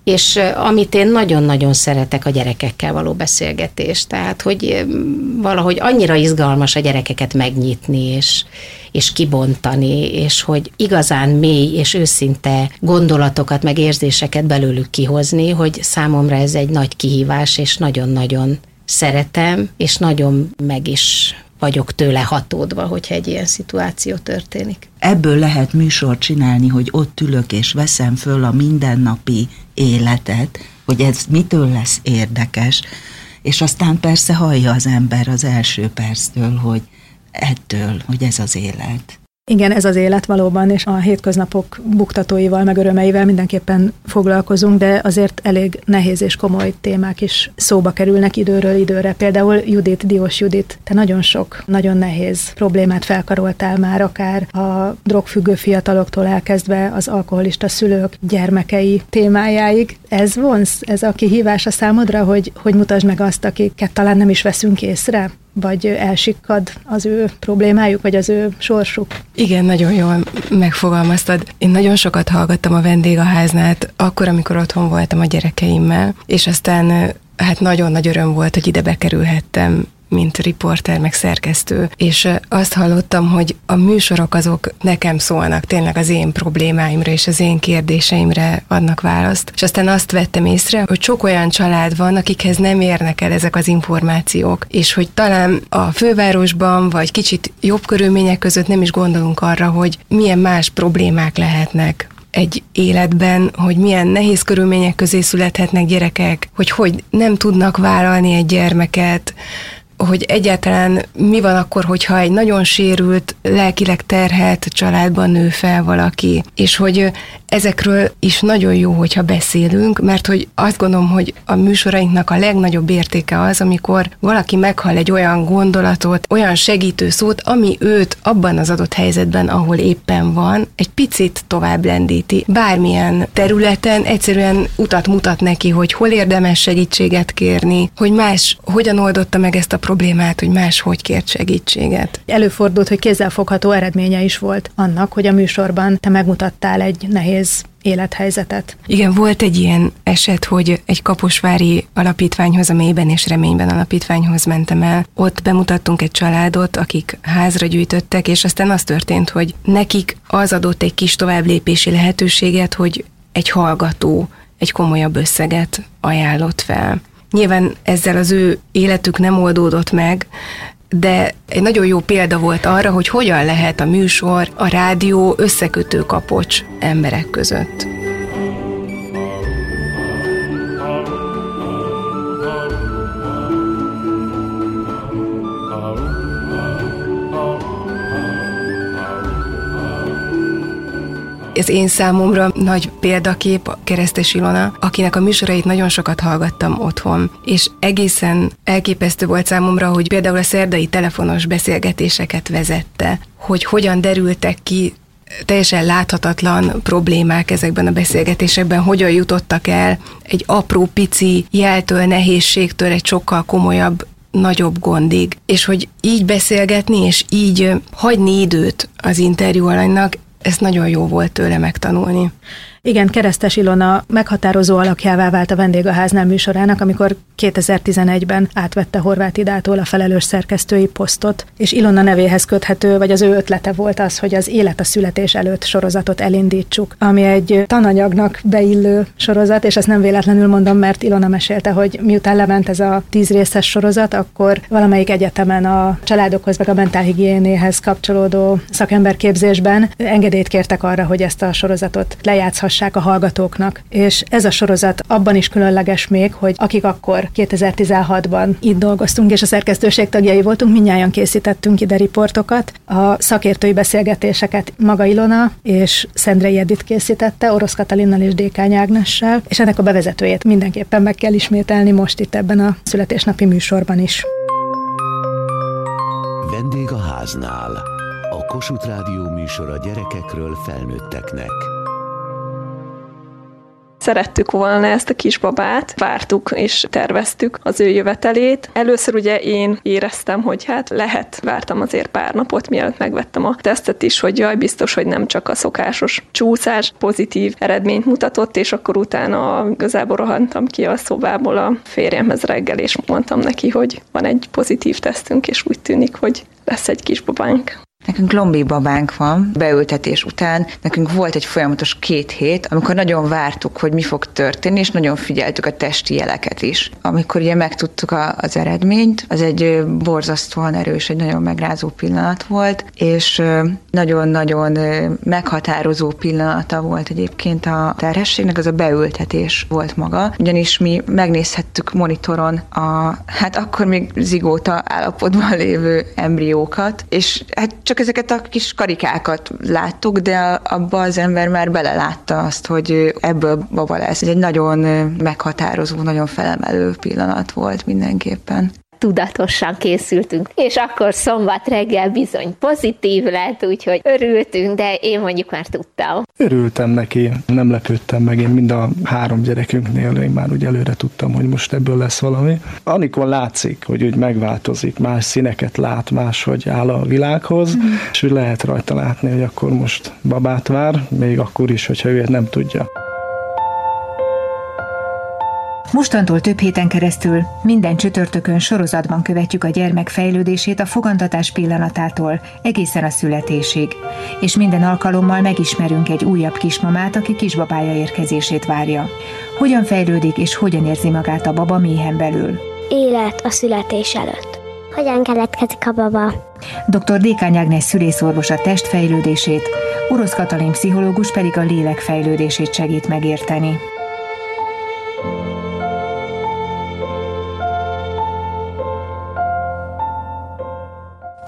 Speaker 14: és amit én nagyon-nagyon szeretek a gyerekekkel való beszélgetés, tehát hogy valahogy annyira izgalmas a gyerekeket megnyitni, és, és kibontani, és hogy igazán mély és őszinte gondolatokat, meg érzéseket belőlük kihozni, hogy számomra ez egy nagy kihívás, és nagyon-nagyon szeretem, és nagyon meg is vagyok tőle hatódva, hogyha egy ilyen szituáció történik.
Speaker 9: Ebből lehet műsor csinálni, hogy ott ülök és veszem föl a mindennapi életet, hogy ez mitől lesz érdekes, és aztán persze hallja az ember az első perctől, hogy ettől, hogy ez az élet.
Speaker 2: Igen, ez az élet valóban, és a hétköznapok buktatóival, meg örömeivel mindenképpen foglalkozunk, de azért elég nehéz és komoly témák is szóba kerülnek időről időre. Például Judit, Diós Judit, te nagyon sok, nagyon nehéz problémát felkaroltál már, akár a drogfüggő fiataloktól elkezdve az alkoholista szülők gyermekei témájáig. Ez vonz, ez a kihívás a számodra, hogy, hogy mutasd meg azt, akiket talán nem is veszünk észre? Vagy elsikkad az ő problémájuk, vagy az ő sorsuk.
Speaker 23: Igen, nagyon jól megfogalmaztad. Én nagyon sokat hallgattam a vendégháznát, akkor, amikor otthon voltam a gyerekeimmel, és aztán hát nagyon nagy öröm volt, hogy ide bekerülhettem mint riporter, meg szerkesztő, és azt hallottam, hogy a műsorok azok nekem szólnak, tényleg az én problémáimra és az én kérdéseimre adnak választ. És aztán azt vettem észre, hogy sok olyan család van, akikhez nem érnek el ezek az információk, és hogy talán a fővárosban, vagy kicsit jobb körülmények között nem is gondolunk arra, hogy milyen más problémák lehetnek egy életben, hogy milyen nehéz körülmények közé születhetnek gyerekek, hogy hogy nem tudnak vállalni egy gyermeket, hogy egyáltalán mi van akkor, hogyha egy nagyon sérült, lelkileg terhelt családban nő fel valaki, és hogy ezekről is nagyon jó, hogyha beszélünk, mert hogy azt gondolom, hogy a műsorainknak a legnagyobb értéke az, amikor valaki meghal egy olyan gondolatot, olyan segítő szót, ami őt abban az adott helyzetben, ahol éppen van, egy picit tovább lendíti. Bármilyen területen egyszerűen utat mutat neki, hogy hol érdemes segítséget kérni, hogy más hogyan oldotta meg ezt a problémát, hogy más hogy kért segítséget.
Speaker 2: Előfordult, hogy kézzelfogható eredménye is volt annak, hogy a műsorban te megmutattál egy nehéz élethelyzetet.
Speaker 23: Igen, volt egy ilyen eset, hogy egy kaposvári alapítványhoz, a mélyben és reményben alapítványhoz mentem el. Ott bemutattunk egy családot, akik házra gyűjtöttek, és aztán az történt, hogy nekik az adott egy kis továbblépési lehetőséget, hogy egy hallgató egy komolyabb összeget ajánlott fel. Nyilván ezzel az ő életük nem oldódott meg, de egy nagyon jó példa volt arra, hogy hogyan lehet a műsor, a rádió összekötő kapocs emberek között. Ez én számomra nagy példakép a Keresztes Ilona, akinek a műsorait nagyon sokat hallgattam otthon, és egészen elképesztő volt számomra, hogy például a szerdai telefonos beszélgetéseket vezette, hogy hogyan derültek ki teljesen láthatatlan problémák ezekben a beszélgetésekben, hogyan jutottak el egy apró pici jeltől, nehézségtől egy sokkal komolyabb nagyobb gondig, és hogy így beszélgetni, és így hagyni időt az interjú alanynak, ezt nagyon jó volt tőle megtanulni.
Speaker 2: Igen, Keresztes Ilona meghatározó alakjává vált a vendégháznál műsorának, amikor 2011-ben átvette Horváth Idától a felelős szerkesztői posztot, és Ilona nevéhez köthető, vagy az ő ötlete volt az, hogy az Élet a születés előtt sorozatot elindítsuk, ami egy tananyagnak beillő sorozat, és ezt nem véletlenül mondom, mert Ilona mesélte, hogy miután lement ez a tíz részes sorozat, akkor valamelyik egyetemen a családokhoz, meg a mentálhigiénéhez kapcsolódó szakemberképzésben engedélyt kértek arra, hogy ezt a sorozatot lejátszhassák bemutathassák a hallgatóknak. És ez a sorozat abban is különleges még, hogy akik akkor 2016-ban itt dolgoztunk, és a szerkesztőség tagjai voltunk, minnyáján készítettünk ide riportokat. A szakértői beszélgetéseket Maga Ilona és Szendrei Edith készítette, Orosz Katalinnal és Dékány Ágnessel, és ennek a bevezetőjét mindenképpen meg kell ismételni most itt ebben a születésnapi műsorban is.
Speaker 15: Vendég a háznál. A Kossuth Rádió műsora gyerekekről felnőtteknek.
Speaker 24: Szerettük volna ezt a kisbabát, vártuk és terveztük az ő jövetelét. Először ugye én éreztem, hogy hát lehet, vártam azért pár napot, mielőtt megvettem a tesztet is, hogy jaj, biztos, hogy nem csak a szokásos csúszás pozitív eredményt mutatott, és akkor utána igazából rohantam ki a szobából a férjemhez reggel, és mondtam neki, hogy van egy pozitív tesztünk, és úgy tűnik, hogy lesz egy kisbabánk.
Speaker 25: Nekünk lombi babánk van, beültetés után. Nekünk volt egy folyamatos két hét, amikor nagyon vártuk, hogy mi fog történni, és nagyon figyeltük a testi jeleket is. Amikor ugye megtudtuk a, az eredményt, az egy borzasztóan erős, egy nagyon megrázó pillanat volt, és nagyon-nagyon meghatározó pillanata volt egyébként a terhességnek, az a beültetés volt maga. Ugyanis mi megnézhettük monitoron a, hát akkor még zigóta állapotban lévő embriókat, és hát csak ezeket a kis karikákat láttuk, de abba az ember már belelátta azt, hogy ebből baba lesz. Ez egy nagyon meghatározó, nagyon felemelő pillanat volt mindenképpen
Speaker 26: tudatosan készültünk. És akkor szombat reggel bizony pozitív lett, úgyhogy örültünk, de én mondjuk már tudtam.
Speaker 27: Örültem neki, nem lepődtem meg, én mind a három gyerekünknél én már úgy előre tudtam, hogy most ebből lesz valami. Amikor látszik, hogy úgy megváltozik, más színeket lát, máshogy áll a világhoz, mm. és úgy lehet rajta látni, hogy akkor most babát vár, még akkor is, hogyha ő nem tudja.
Speaker 16: Mostantól több héten keresztül minden csütörtökön sorozatban követjük a gyermek fejlődését a fogantatás pillanatától egészen a születésig, és minden alkalommal megismerünk egy újabb kismamát, aki kisbabája érkezését várja. Hogyan fejlődik és hogyan érzi magát a baba méhen belül?
Speaker 21: Élet a születés előtt. Hogyan keletkezik a baba?
Speaker 16: Dr. Dékány Ágnes szülészorvos a testfejlődését, Orosz Katalin pszichológus pedig a lélek fejlődését segít megérteni.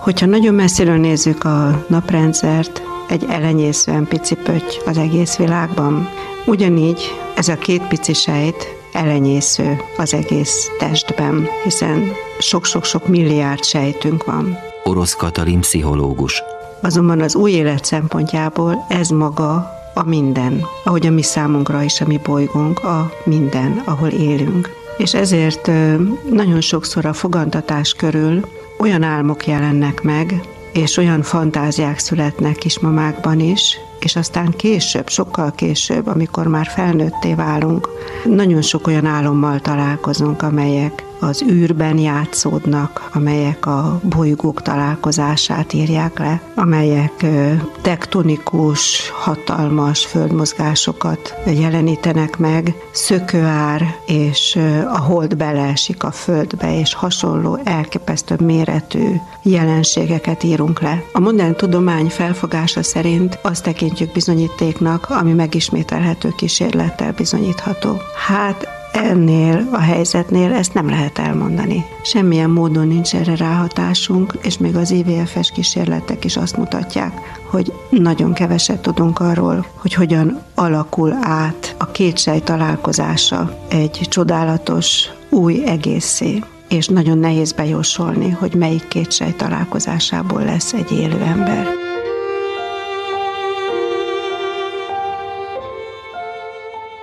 Speaker 28: Hogyha nagyon messziről nézzük a naprendszert, egy elenyészően pici pötty az egész világban. Ugyanígy ez a két pici sejt elenyésző az egész testben, hiszen sok-sok-sok milliárd sejtünk van.
Speaker 15: Orosz Katalin pszichológus.
Speaker 28: Azonban az új élet szempontjából ez maga a minden, ahogy a mi számunkra is a mi bolygónk a minden, ahol élünk. És ezért nagyon sokszor a fogantatás körül olyan álmok jelennek meg, és olyan fantáziák születnek kismamákban is, és aztán később, sokkal később, amikor már felnőtté válunk, nagyon sok olyan álommal találkozunk, amelyek az űrben játszódnak, amelyek a bolygók találkozását írják le, amelyek tektonikus, hatalmas földmozgásokat jelenítenek meg, szökőár, és a hold beleesik a földbe, és hasonló elképesztő méretű jelenségeket írunk le. A modern tudomány felfogása szerint azt tekintjük bizonyítéknak, ami megismételhető kísérlettel bizonyítható. Hát ennél a helyzetnél ezt nem lehet elmondani. Semmilyen módon nincs erre ráhatásunk, és még az IVF-es kísérletek is azt mutatják, hogy nagyon keveset tudunk arról, hogy hogyan alakul át a két sej találkozása egy csodálatos új egészé és nagyon nehéz bejósolni, hogy melyik két sej találkozásából lesz egy élő ember.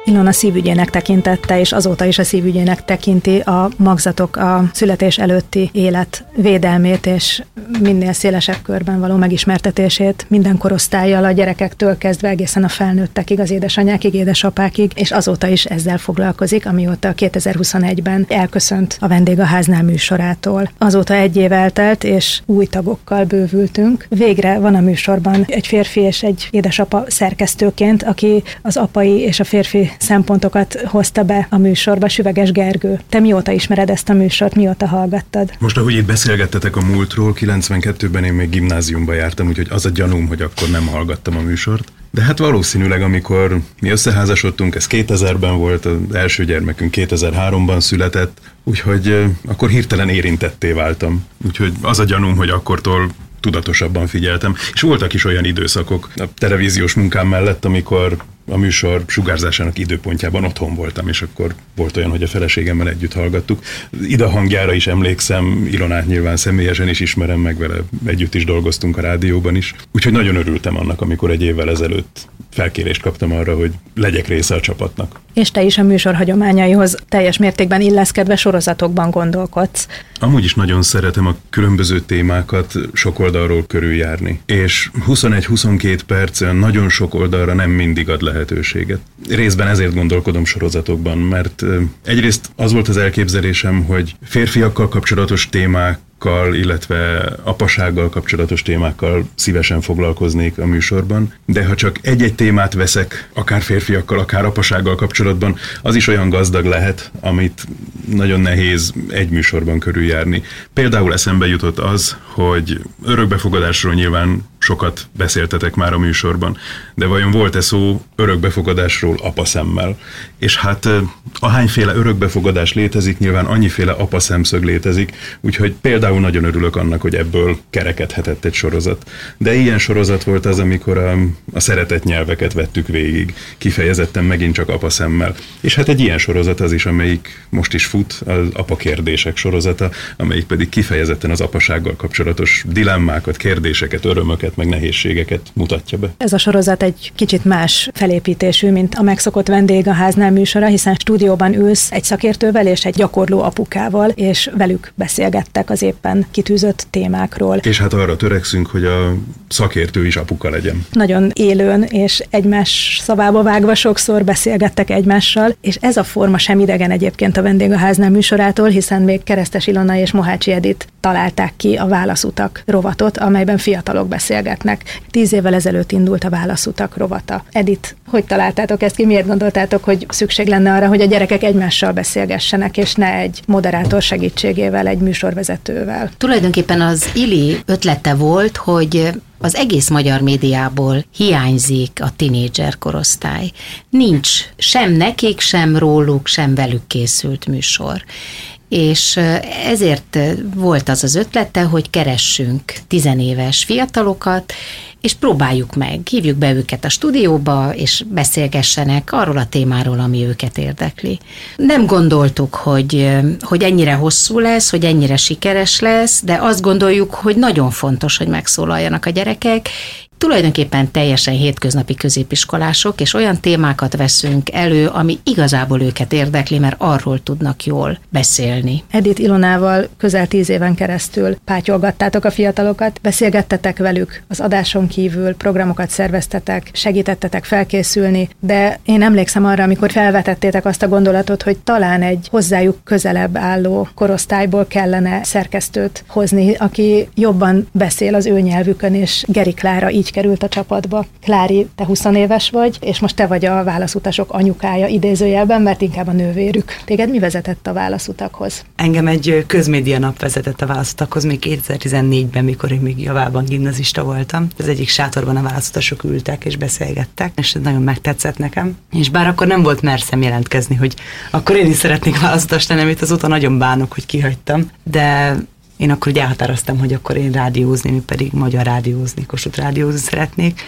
Speaker 2: Ilona szívügyének tekintette, és azóta is a szívügyének tekinti a magzatok a születés előtti élet védelmét és minél szélesebb körben való megismertetését minden korosztályjal, a gyerekektől kezdve egészen a felnőttekig, az édesanyákig, édesapákig, és azóta is ezzel foglalkozik, amióta 2021-ben elköszönt a vendégháznál műsorától. Azóta egy év eltelt, és új tagokkal bővültünk. Végre van a műsorban egy férfi és egy édesapa szerkesztőként, aki az apai és a férfi szempontokat hozta be a műsorba, Süveges Gergő. Te mióta ismered ezt a műsort, mióta hallgattad?
Speaker 29: Most, ahogy itt beszélgettetek a múltról, 92-ben én még gimnáziumba jártam, úgyhogy az a gyanúm, hogy akkor nem hallgattam a műsort. De hát valószínűleg, amikor mi összeházasodtunk, ez 2000-ben volt, az első gyermekünk 2003-ban született, úgyhogy akkor hirtelen érintetté váltam. Úgyhogy az a gyanúm, hogy akkortól tudatosabban figyeltem. És voltak is olyan időszakok a televíziós munkám mellett, amikor a műsor sugárzásának időpontjában otthon voltam, és akkor volt olyan, hogy a feleségemmel együtt hallgattuk. Ida hangjára is emlékszem, Ilonát nyilván személyesen is ismerem, meg vele együtt is dolgoztunk a rádióban is. Úgyhogy nagyon örültem annak, amikor egy évvel ezelőtt felkérést kaptam arra, hogy legyek része a csapatnak.
Speaker 2: És te is a műsor hagyományaihoz teljes mértékben illeszkedve sorozatokban gondolkodsz.
Speaker 29: Amúgy is nagyon szeretem a különböző témákat sok oldalról körüljárni. És 21-22 percen nagyon sok oldalra nem mindig ad lehetőséget. Részben ezért gondolkodom sorozatokban, mert egyrészt az volt az elképzelésem, hogy férfiakkal kapcsolatos témák témákkal, illetve apasággal kapcsolatos témákkal szívesen foglalkoznék a műsorban, de ha csak egy-egy témát veszek, akár férfiakkal, akár apasággal kapcsolatban, az is olyan gazdag lehet, amit nagyon nehéz egy műsorban körüljárni. Például eszembe jutott az, hogy örökbefogadásról nyilván sokat beszéltetek már a műsorban, de vajon volt-e szó örökbefogadásról apaszemmel? És hát ahányféle örökbefogadás létezik, nyilván annyiféle apaszemszög létezik, úgyhogy például nagyon örülök annak, hogy ebből kerekedhetett egy sorozat. De ilyen sorozat volt az, amikor a, a szeretett nyelveket vettük végig, kifejezetten megint csak apaszemmel. És hát egy ilyen sorozat az is, amelyik most is fut, az apa kérdések sorozata, amelyik pedig kifejezetten az apasággal kapcsolatos dilemmákat, kérdéseket, örömöket, meg nehézségeket mutatja be.
Speaker 2: Ez a sorozat egy kicsit más felépítésű, mint a megszokott vendég a háznál műsora, hiszen stúdióban ülsz egy szakértővel és egy gyakorló apukával, és velük beszélgettek az éppen kitűzött témákról.
Speaker 29: És hát arra törekszünk, hogy a szakértő is apuka legyen.
Speaker 2: Nagyon élőn és egymás szavába vágva sokszor beszélgettek egymással, és ez a forma sem idegen egyébként a vendég a háznál műsorától, hiszen még Keresztes Ilona és Mohácsi Edit találták ki a válaszutak rovatot, amelyben fiatalok beszélgettek beszélgetnek. Tíz évvel ezelőtt indult a válaszutak rovata. Edit, hogy találtátok ezt ki? Miért gondoltátok, hogy szükség lenne arra, hogy a gyerekek egymással beszélgessenek, és ne egy moderátor segítségével, egy műsorvezetővel?
Speaker 14: Tulajdonképpen az Ili ötlete volt, hogy az egész magyar médiából hiányzik a tinédzser korosztály. Nincs sem nekik, sem róluk, sem velük készült műsor és ezért volt az az ötlete, hogy keressünk tizenéves fiatalokat, és próbáljuk meg, hívjuk be őket a stúdióba, és beszélgessenek arról a témáról, ami őket érdekli. Nem gondoltuk, hogy, hogy ennyire hosszú lesz, hogy ennyire sikeres lesz, de azt gondoljuk, hogy nagyon fontos, hogy megszólaljanak a gyerekek, tulajdonképpen teljesen hétköznapi középiskolások, és olyan témákat veszünk elő, ami igazából őket érdekli, mert arról tudnak jól beszélni.
Speaker 2: Edith Ilonával közel tíz éven keresztül pátyolgattátok a fiatalokat, beszélgettetek velük az adáson kívül, programokat szerveztetek, segítettetek felkészülni, de én emlékszem arra, amikor felvetettétek azt a gondolatot, hogy talán egy hozzájuk közelebb álló korosztályból kellene szerkesztőt hozni, aki jobban beszél az ő nyelvükön, és Geri Klára így így került a csapatba. Klári, te 20 éves vagy, és most te vagy a válaszutasok anyukája idézőjelben, mert inkább a nővérük. Téged mi vezetett a válaszutakhoz?
Speaker 30: Engem egy közmédia nap vezetett a válaszutakhoz még 2014-ben, mikor én még javában gimnazista voltam. Az egyik sátorban a válaszutasok ültek és beszélgettek, és ez nagyon megtetszett nekem. És bár akkor nem volt merszem jelentkezni, hogy akkor én is szeretnék válaszutas lenni, amit azóta nagyon bánok, hogy kihagytam, de én akkor ugye elhatároztam, hogy akkor én rádiózni, mi pedig magyar rádiózni, Kossuth rádiózni szeretnék,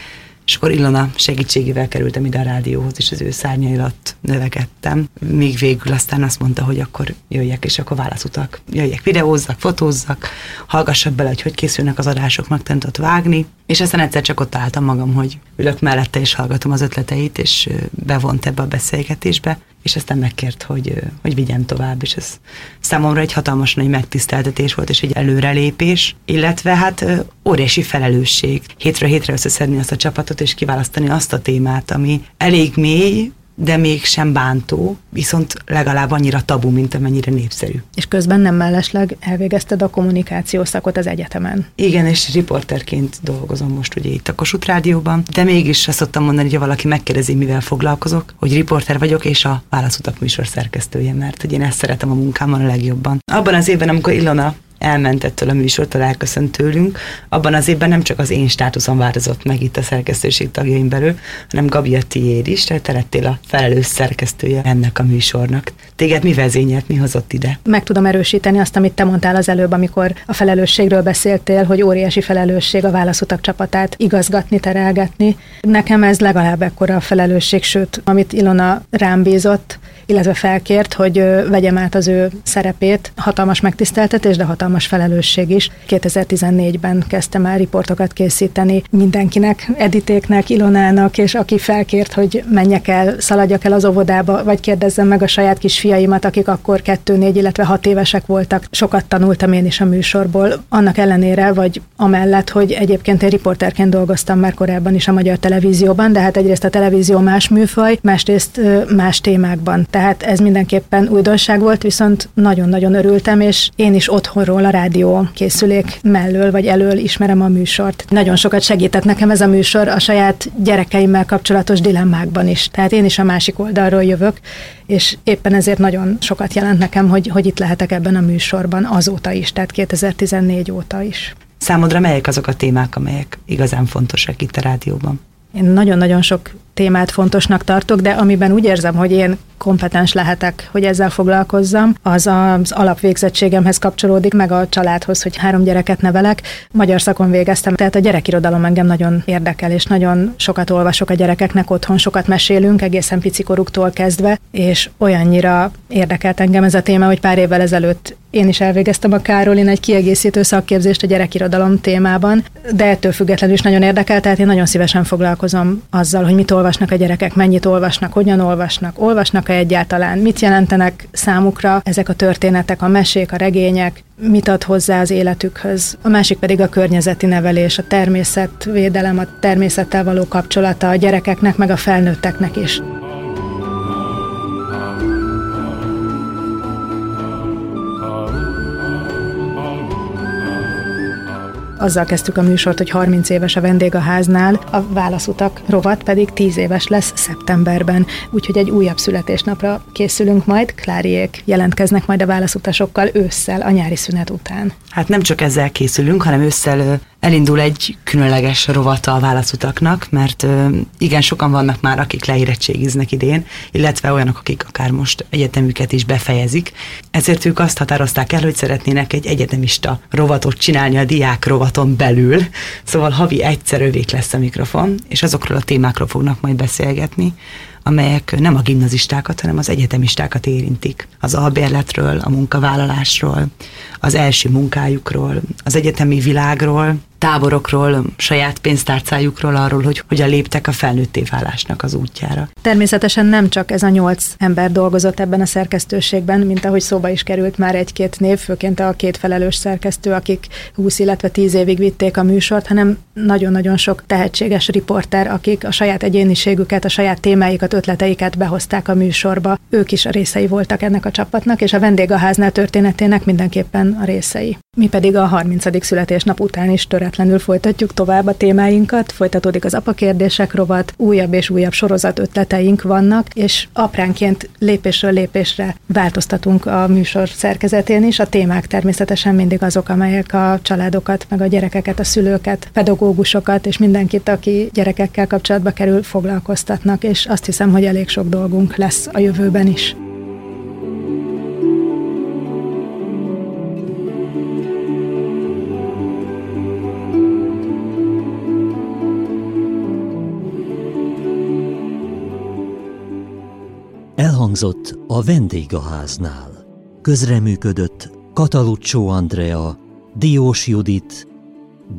Speaker 30: és akkor Ilona segítségével kerültem ide a rádióhoz, és az ő szárnyai alatt növekedtem. Míg végül aztán azt mondta, hogy akkor jöjjek, és akkor válaszutak. Jöjjek, videózzak, fotózzak, hallgassak bele, hogy hogy készülnek az adások, meg ott vágni. És aztán egyszer csak ott álltam magam, hogy ülök mellette, és hallgatom az ötleteit, és bevont ebbe a beszélgetésbe, és aztán megkért, hogy, hogy vigyem tovább, és ez számomra egy hatalmas nagy megtiszteltetés volt, és egy előrelépés, illetve hát óriási felelősség. Hétről hétre összeszedni azt a csapatot, és kiválasztani azt a témát, ami elég mély, de mégsem bántó, viszont legalább annyira tabu, mint amennyire népszerű.
Speaker 2: És közben nem mellesleg elvégezted a kommunikációs szakot az egyetemen.
Speaker 30: Igen, és riporterként dolgozom most ugye itt a Kossuth Rádióban, de mégis azt szoktam mondani, hogy ha valaki megkérdezi, mivel foglalkozok, hogy riporter vagyok, és a Válaszutak műsor szerkesztője, mert hogy én ezt szeretem a munkámmal a legjobban. Abban az évben, amikor Ilona elment ettől a műsortól, elköszönt tőlünk, abban az évben nem csak az én státuszom változott meg itt a szerkesztőség tagjaim belül, hanem Gabi a tiéd is, tehát te lettél a felelős szerkesztője ennek a műsornak. Téged mi vezényelt, mi hozott ide?
Speaker 2: Meg tudom erősíteni azt, amit te mondtál az előbb, amikor a felelősségről beszéltél, hogy óriási felelősség a válaszutak csapatát igazgatni, terelgetni. Nekem ez legalább ekkora a felelősség, sőt, amit Ilona rám bízott, illetve felkért, hogy vegyem át az ő szerepét. Hatalmas megtiszteltetés, de hatalmas felelősség is. 2014-ben kezdtem el riportokat készíteni mindenkinek, Editéknek, Ilonának, és aki felkért, hogy menjek el, szaladjak el az óvodába, vagy kérdezzem meg a saját kis fiaimat, akik akkor kettő, négy, illetve hat évesek voltak. Sokat tanultam én is a műsorból. Annak ellenére, vagy amellett, hogy egyébként én riporterként dolgoztam már korábban is a magyar televízióban, de hát egyrészt a televízió más műfaj, másrészt más témákban. Tehát ez mindenképpen újdonság volt, viszont nagyon-nagyon örültem, és én is otthonról a rádió készülék mellől vagy elől ismerem a műsort. Nagyon sokat segített nekem ez a műsor a saját gyerekeimmel kapcsolatos dilemmákban is. Tehát én is a másik oldalról jövök, és éppen ezért nagyon sokat jelent nekem, hogy, hogy itt lehetek ebben a műsorban azóta is, tehát 2014 óta is.
Speaker 30: Számodra melyek azok a témák, amelyek igazán fontosak itt a rádióban?
Speaker 2: Én nagyon-nagyon sok témát fontosnak tartok, de amiben úgy érzem, hogy én kompetens lehetek, hogy ezzel foglalkozzam, az az alapvégzettségemhez kapcsolódik, meg a családhoz, hogy három gyereket nevelek. Magyar szakon végeztem, tehát a gyerekirodalom engem nagyon érdekel, és nagyon sokat olvasok a gyerekeknek otthon, sokat mesélünk, egészen picikoruktól kezdve, és olyannyira érdekelt engem ez a téma, hogy pár évvel ezelőtt én is elvégeztem a Károlin egy kiegészítő szakképzést a gyerekirodalom témában, de ettől függetlenül is nagyon érdekel, tehát én nagyon szívesen foglalkozom azzal, hogy mit olvasnak a gyerekek, mennyit olvasnak, hogyan olvasnak, olvasnak-e egyáltalán, mit jelentenek számukra ezek a történetek, a mesék, a regények, mit ad hozzá az életükhöz. A másik pedig a környezeti nevelés, a természetvédelem, a természettel való kapcsolata a gyerekeknek, meg a felnőtteknek is. Azzal kezdtük a műsort, hogy 30 éves a vendég a háznál, a válaszutak rovat pedig 10 éves lesz szeptemberben, úgyhogy egy újabb születésnapra készülünk majd. Kláriék jelentkeznek majd a válaszutasokkal ősszel, a nyári szünet után.
Speaker 30: Hát nem csak ezzel készülünk, hanem ősszel elindul egy különleges rovata a válaszutaknak, mert igen, sokan vannak már, akik leérettségiznek idén, illetve olyanok, akik akár most egyetemüket is befejezik. Ezért ők azt határozták el, hogy szeretnének egy egyetemista rovatot csinálni a diák rovaton belül. Szóval havi egyszer övék lesz a mikrofon, és azokról a témákról fognak majd beszélgetni, amelyek nem a gimnazistákat, hanem az egyetemistákat érintik. Az albérletről, a munkavállalásról, az első munkájukról, az egyetemi világról, táborokról, saját pénztárcájukról, arról, hogy hogyan léptek a felnőtté válásnak az útjára.
Speaker 2: Természetesen nem csak ez a nyolc ember dolgozott ebben a szerkesztőségben, mint ahogy szóba is került már egy-két név, főként a két felelős szerkesztő, akik 20, illetve 10 évig vitték a műsort, hanem nagyon-nagyon sok tehetséges riporter, akik a saját egyéniségüket, a saját témáikat, ötleteiket behozták a műsorba. Ők is a részei voltak ennek a csapatnak, és a vendégháznál történetének mindenképpen a részei. Mi pedig a 30. születésnap után is töretlenül folytatjuk tovább a témáinkat, folytatódik az apakérdések rovat, újabb és újabb sorozat ötleteink vannak, és apránként lépésről lépésre változtatunk a műsor szerkezetén is. A témák természetesen mindig azok, amelyek a családokat, meg a gyerekeket, a szülőket, pedagógusokat és mindenkit, aki gyerekekkel kapcsolatba kerül, foglalkoztatnak, és azt hiszem, hogy elég sok dolgunk lesz a jövőben is.
Speaker 31: Elhangzott a vendégháznál. Közreműködött Kataluccio Andrea, Diós Judit,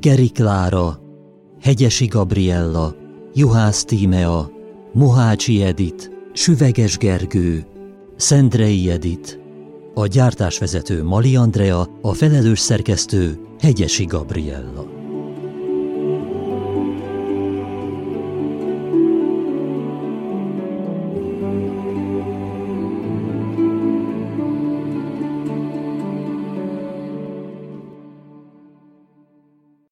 Speaker 31: Geri Klára, Hegyesi Gabriella, Juhász Tímea, Mohácsi Edit, Süveges Gergő, Szendrei Edit, a gyártásvezető Mali Andrea, a felelős szerkesztő Hegyesi Gabriella.